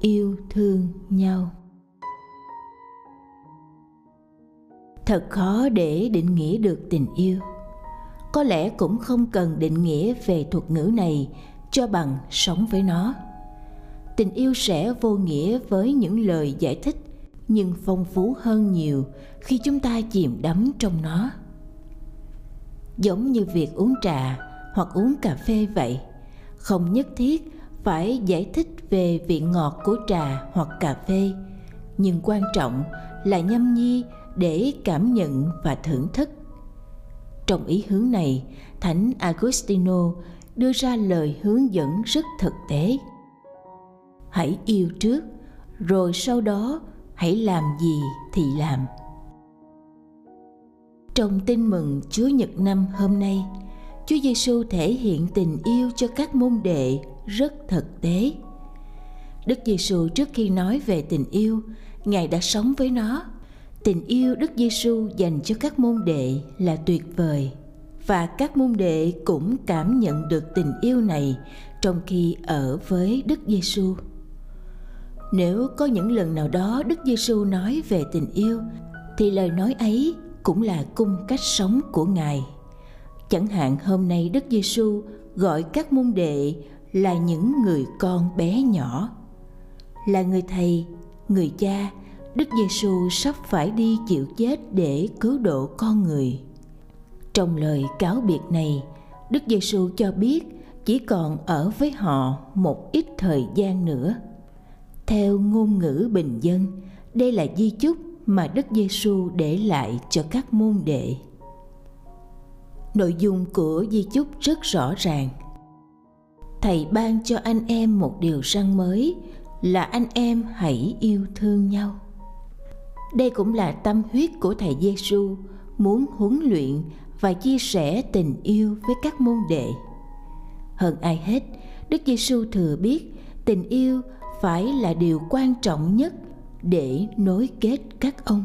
Yêu thương nhau. Thật khó để định nghĩa được tình yêu. Có lẽ cũng không cần định nghĩa về thuật ngữ này cho bằng sống với nó. Tình yêu sẽ vô nghĩa với những lời giải thích, nhưng phong phú hơn nhiều khi chúng ta chìm đắm trong nó. Giống như việc uống trà hoặc uống cà phê vậy, không nhất thiết phải giải thích về vị ngọt của trà hoặc cà phê nhưng quan trọng là nhâm nhi để cảm nhận và thưởng thức. Trong ý hướng này thánh agostino đưa ra lời hướng dẫn rất thực tế. Hãy yêu trước rồi sau đó hãy làm gì thì làm. Trong tin mừng Chúa Nhật năm hôm nay, Chúa Giêsu thể hiện tình yêu cho các môn đệ rất thực tế. Đức Giêsu trước khi nói về tình yêu, Ngài đã sống với nó. Tình yêu Đức Giêsu dành cho các môn đệ là tuyệt vời và các môn đệ cũng cảm nhận được tình yêu này trong khi ở với Đức Giêsu. Nếu có những lần nào đó Đức Giêsu nói về tình yêu thì lời nói ấy cũng là cung cách sống của Ngài. Chẳng hạn hôm nay Đức Giêsu gọi các môn đệ là những người con bé nhỏ. Là người thầy, người cha, Đức Giêsu sắp phải đi chịu chết để cứu độ con người. Trong lời cáo biệt này, Đức Giêsu cho biết chỉ còn ở với họ một ít thời gian nữa. Theo ngôn ngữ bình dân, đây là di chúc mà Đức Giêsu để lại cho các môn đệ. Nội dung của di chúc rất rõ ràng. Thầy ban cho anh em một điều răn mới là anh em hãy yêu thương nhau. Đây cũng là tâm huyết của thầy Giêsu muốn huấn luyện và chia sẻ tình yêu với các môn đệ. Hơn ai hết, Đức Giêsu thừa biết tình yêu phải là điều quan trọng nhất để nối kết các ông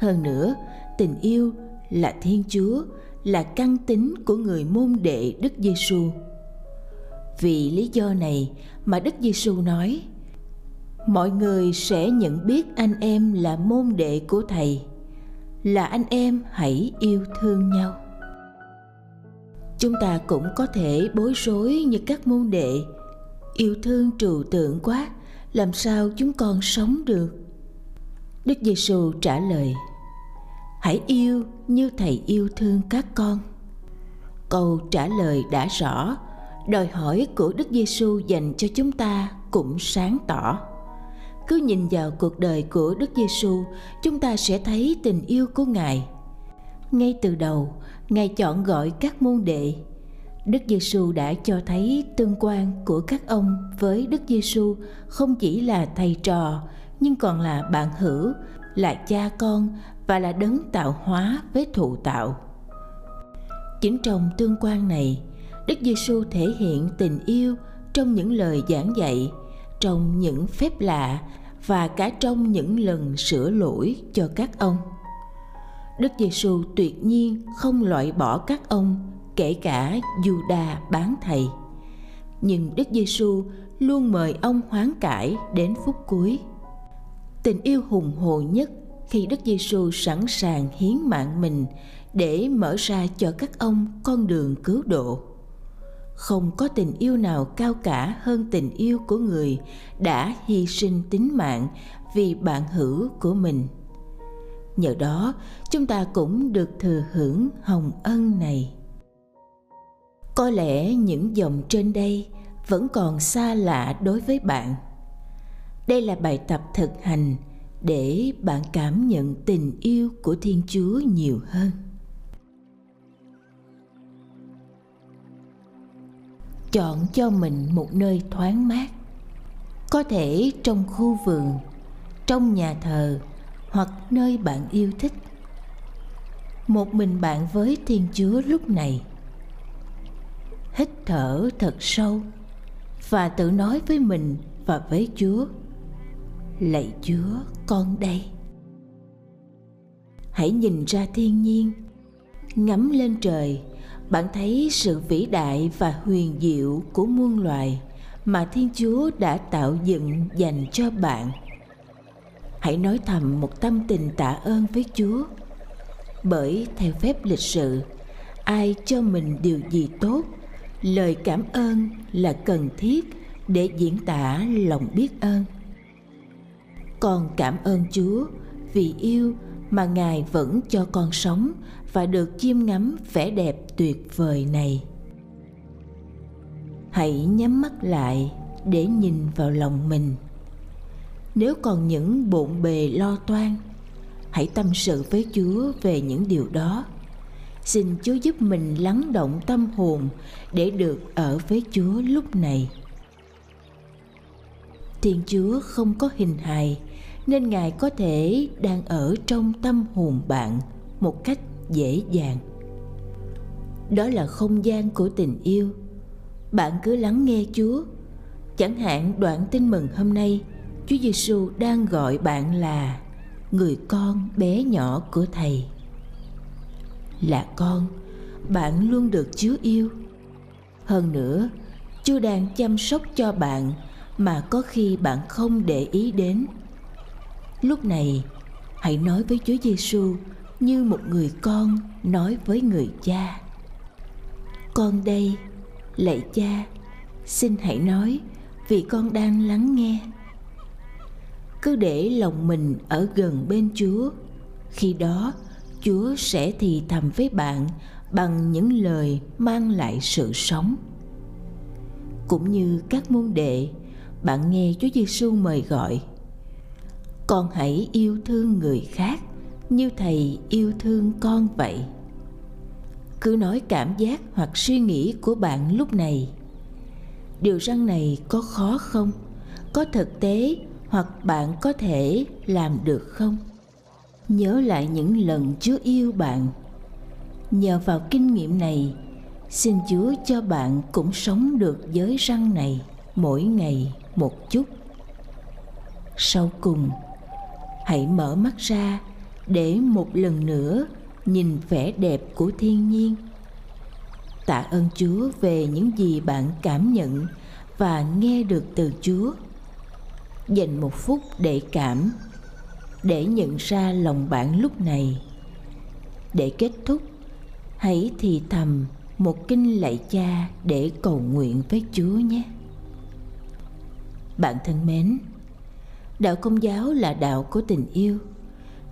hơn nữa tình yêu là thiên chúa là căn tính của người môn đệ đức giêsu vì lý do này mà đức giêsu nói, mọi người sẽ nhận biết anh em là môn đệ của thầy. Là anh em hãy yêu thương nhau. Chúng ta cũng có thể bối rối như các môn đệ. Yêu thương trừu tượng quá, làm sao chúng con sống được? Đức giêsu trả lời, hãy yêu như thầy yêu thương các con. Câu trả lời đã rõ đòi hỏi của đức giêsu dành cho chúng ta cũng sáng tỏ. Cứ nhìn vào cuộc đời của đức giêsu chúng ta sẽ thấy tình yêu của ngài. Ngay từ đầu ngài chọn gọi các môn đệ. Đức Giêsu đã cho thấy tương quan của các ông với Đức Giêsu không chỉ là thầy trò nhưng còn là bạn hữu, là cha con và là đấng tạo hóa với thụ tạo. Chính trong tương quan này, Đức Giêsu thể hiện tình yêu trong những lời giảng dạy, trong những phép lạ và cả trong những lần sửa lỗi cho các ông. Đức Giêsu tuyệt nhiên không loại bỏ các ông kể cả Juda bán thầy. Nhưng Đức Giêsu luôn mời ông hoán cải đến phút cuối. Tình yêu hùng hồ nhất khi Đức Giêsu sẵn sàng hiến mạng mình để mở ra cho các ông con đường cứu độ. Không có tình yêu nào cao cả hơn tình yêu của người đã hy sinh tính mạng vì bạn hữu của mình. nhờ đó, chúng ta cũng được thừa hưởng hồng ân này. Có lẽ những dòng trên đây vẫn còn xa lạ đối với bạn. Đây là bài tập thực hành để bạn cảm nhận tình yêu của thiên chúa nhiều hơn. Chọn cho mình một nơi thoáng mát. Có thể trong khu vườn, trong nhà thờ hoặc nơi bạn yêu thích. Một mình bạn với thiên chúa lúc này, hít thở thật sâu và tự nói với mình và với chúa, lạy chúa, con đây. Hãy nhìn ra thiên nhiên, ngắm lên trời bạn thấy sự vĩ đại và huyền diệu của muôn loài mà thiên chúa đã tạo dựng dành cho bạn. Hãy nói thầm một tâm tình tạ ơn với chúa. Bởi theo phép lịch sự, ai cho mình điều gì tốt, lời cảm ơn là cần thiết để diễn tả lòng biết ơn. Con cảm ơn chúa vì yêu mà ngài vẫn cho con sống và được chiêm ngắm vẻ đẹp tuyệt vời này. Hãy nhắm mắt lại để nhìn vào lòng mình. Nếu còn những bộn bề lo toan, hãy tâm sự với chúa về những điều đó. Xin chúa giúp mình lắng động tâm hồn để được ở với chúa lúc này. Thiên chúa không có hình hài, nên ngài có thể đang ở trong tâm hồn bạn một cách dễ dàng. Đó là không gian của tình yêu. Bạn cứ lắng nghe chúa. Chẳng hạn đoạn tin mừng hôm nay, chúa giêsu đang gọi bạn là người con bé nhỏ của thầy. Là con, bạn luôn được chúa yêu. Hơn nữa, chúa đang chăm sóc cho bạn mà có khi bạn không để ý đến. Lúc này, hãy nói với chúa giêsu như một người con nói với người cha. Con đây, lạy cha, xin hãy nói vì con đang lắng nghe. Cứ để lòng mình ở gần bên chúa, khi đó chúa sẽ thì thầm với bạn bằng những lời mang lại sự sống. Cũng như các môn đệ, bạn nghe chúa giêsu mời gọi, con hãy yêu thương người khác như thầy yêu thương con vậy. Cứ nói cảm giác hoặc suy nghĩ của bạn lúc này. Điều răng này có khó không? Có thực tế hoặc bạn có thể làm được không? Nhớ lại những lần chúa yêu bạn. Nhờ vào kinh nghiệm này, xin chúa cho bạn cũng sống được giới răng này mỗi ngày một chút. Sau cùng, hãy mở mắt ra để một lần nữa nhìn vẻ đẹp của thiên nhiên. Tạ ơn chúa về những gì bạn cảm nhận và nghe được từ chúa. Dành một phút để cảm, để nhận ra lòng bạn lúc này. Để kết thúc, hãy thì thầm một kinh lạy cha để cầu nguyện với chúa nhé. Bạn thân mến, đạo công giáo là đạo của tình yêu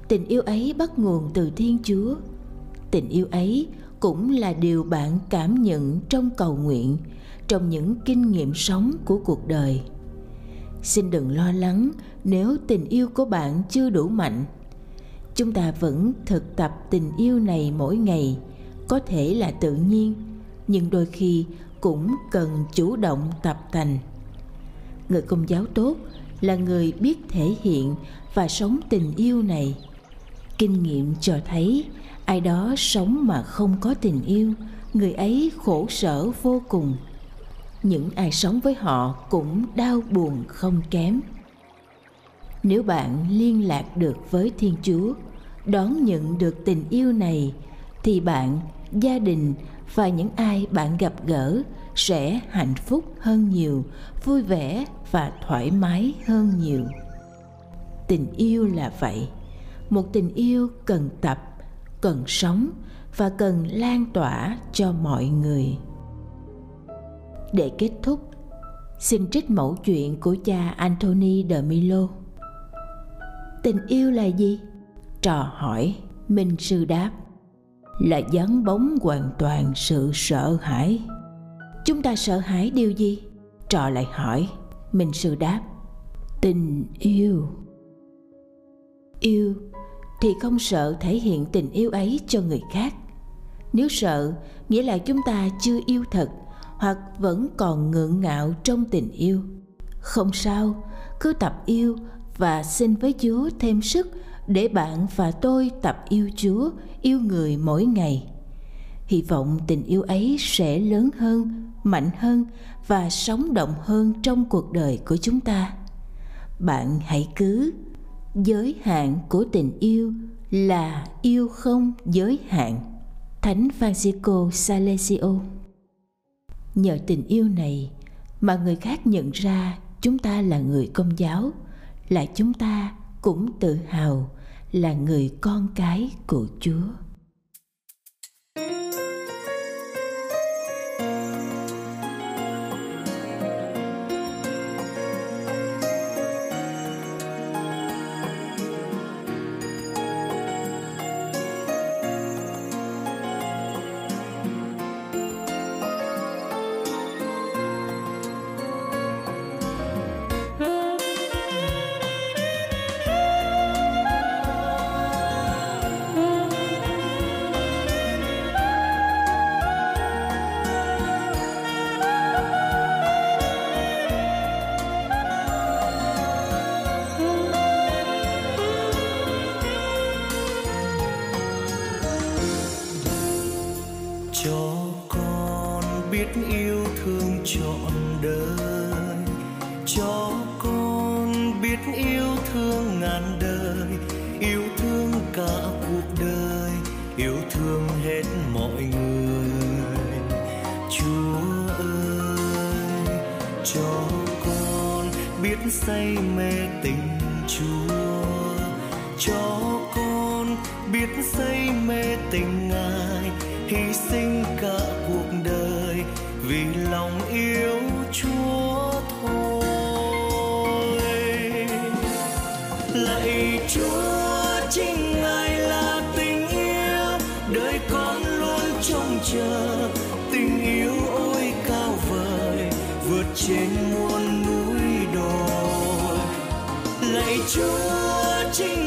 tình yêu ấy bắt nguồn từ thiên chúa. Tình yêu ấy cũng là điều bạn cảm nhận trong cầu nguyện, trong những kinh nghiệm sống của cuộc đời. Xin đừng lo lắng nếu tình yêu của bạn chưa đủ mạnh. Chúng ta vẫn thực tập tình yêu này mỗi ngày, có thể là tự nhiên, nhưng đôi khi cũng cần chủ động tập thành. Người công giáo tốt là người biết thể hiện và sống tình yêu này kinh nghiệm cho thấy, ai đó sống mà không có tình yêu, người ấy khổ sở vô cùng. Những ai sống với họ cũng đau buồn không kém. Nếu bạn liên lạc được với thiên chúa, đón nhận được tình yêu này, thì bạn, gia đình và những ai bạn gặp gỡ sẽ hạnh phúc hơn nhiều, vui vẻ và thoải mái hơn nhiều. Tình yêu là vậy một tình yêu cần tập, cần sống và cần lan tỏa cho mọi người. Để kết thúc, xin trích mẫu chuyện của cha Anthony de Milo. Tình yêu là gì? Trò hỏi minh sư đáp. Là vắng bóng hoàn toàn sự sợ hãi. Chúng ta sợ hãi điều gì? Trò lại hỏi minh sư đáp. Tình yêu. Yêu thì không sợ thể hiện tình yêu ấy cho người khác. Nếu sợ, nghĩa là chúng ta chưa yêu thật hoặc vẫn còn ngượng ngạo trong tình yêu. Không sao, cứ tập yêu và xin với chúa thêm sức để bạn và tôi tập yêu chúa, yêu người mỗi ngày. Hy vọng tình yêu ấy sẽ lớn hơn, mạnh hơn và sống động hơn trong cuộc đời của chúng ta. Bạn hãy cứ giới hạn của tình yêu là yêu không giới hạn. Thánh francisco salesio nhờ tình yêu này mà người khác nhận ra chúng ta là người công giáo, là chúng ta cũng tự hào là người con cái của chúa. Cho con biết yêu thương ngàn đời, yêu thương cả cuộc đời, yêu thương hết mọi người. Chúa ơi, cho con biết say mê tình đời con luôn trông chờ tình yêu ôi cao vời, vượt trên muôn núi đồi. Lấy Chúa, chính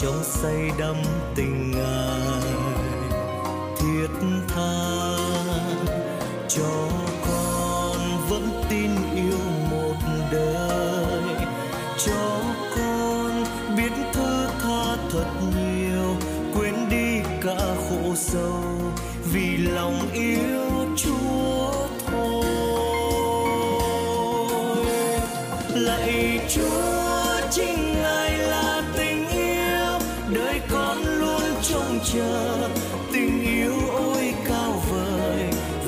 trong say đắm tình ngài thiết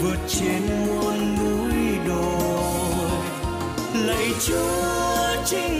vượt trên muôn núi đồi. Lạy chúa chính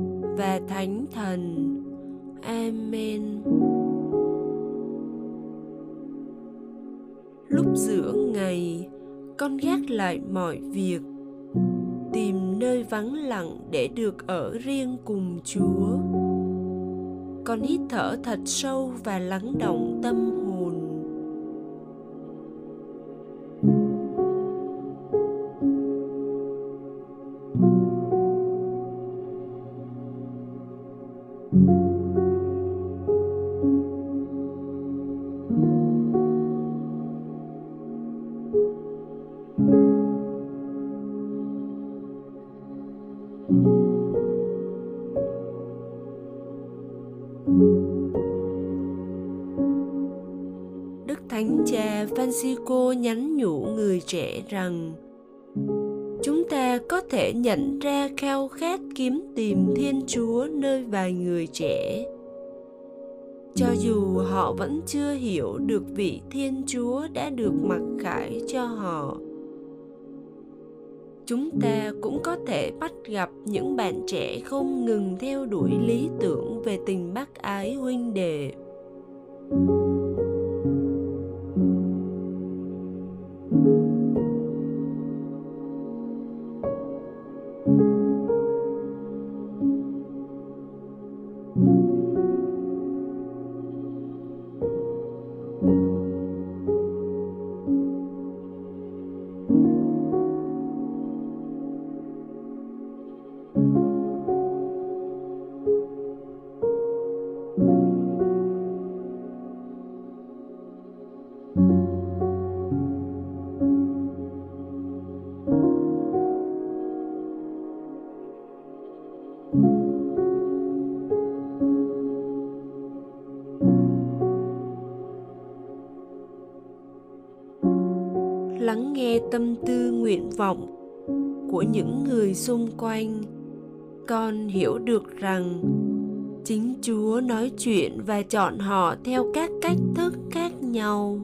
và Thánh Thần. Amen. Lúc giữa ngày, con gác lại mọi việc tìm nơi vắng lặng để được ở riêng cùng chúa con hít thở thật sâu và lắng động tâm hồn Francisco nhắn nhủ người trẻ rằng, chúng ta có thể nhận ra khao khát kiếm tìm Thiên Chúa nơi vài người trẻ. Cho dù họ vẫn chưa hiểu được vị Thiên Chúa đã được mặc khải cho họ. Chúng ta cũng có thể bắt gặp những bạn trẻ không ngừng theo đuổi lý tưởng về tình bác ái huynh đệ. Lắng nghe tâm tư nguyện vọng của những người xung quanh. Con hiểu được rằng chính chúa nói chuyện và chọn họ theo các cách thức khác nhau.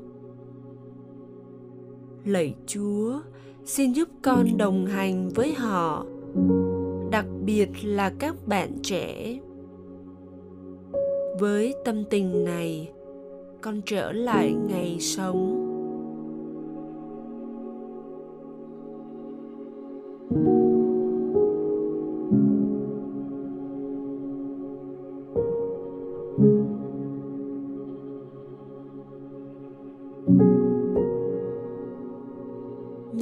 Lạy chúa, xin giúp con đồng hành với họ, đặc biệt là các bạn trẻ. Với tâm tình này, con trở lại ngày sống.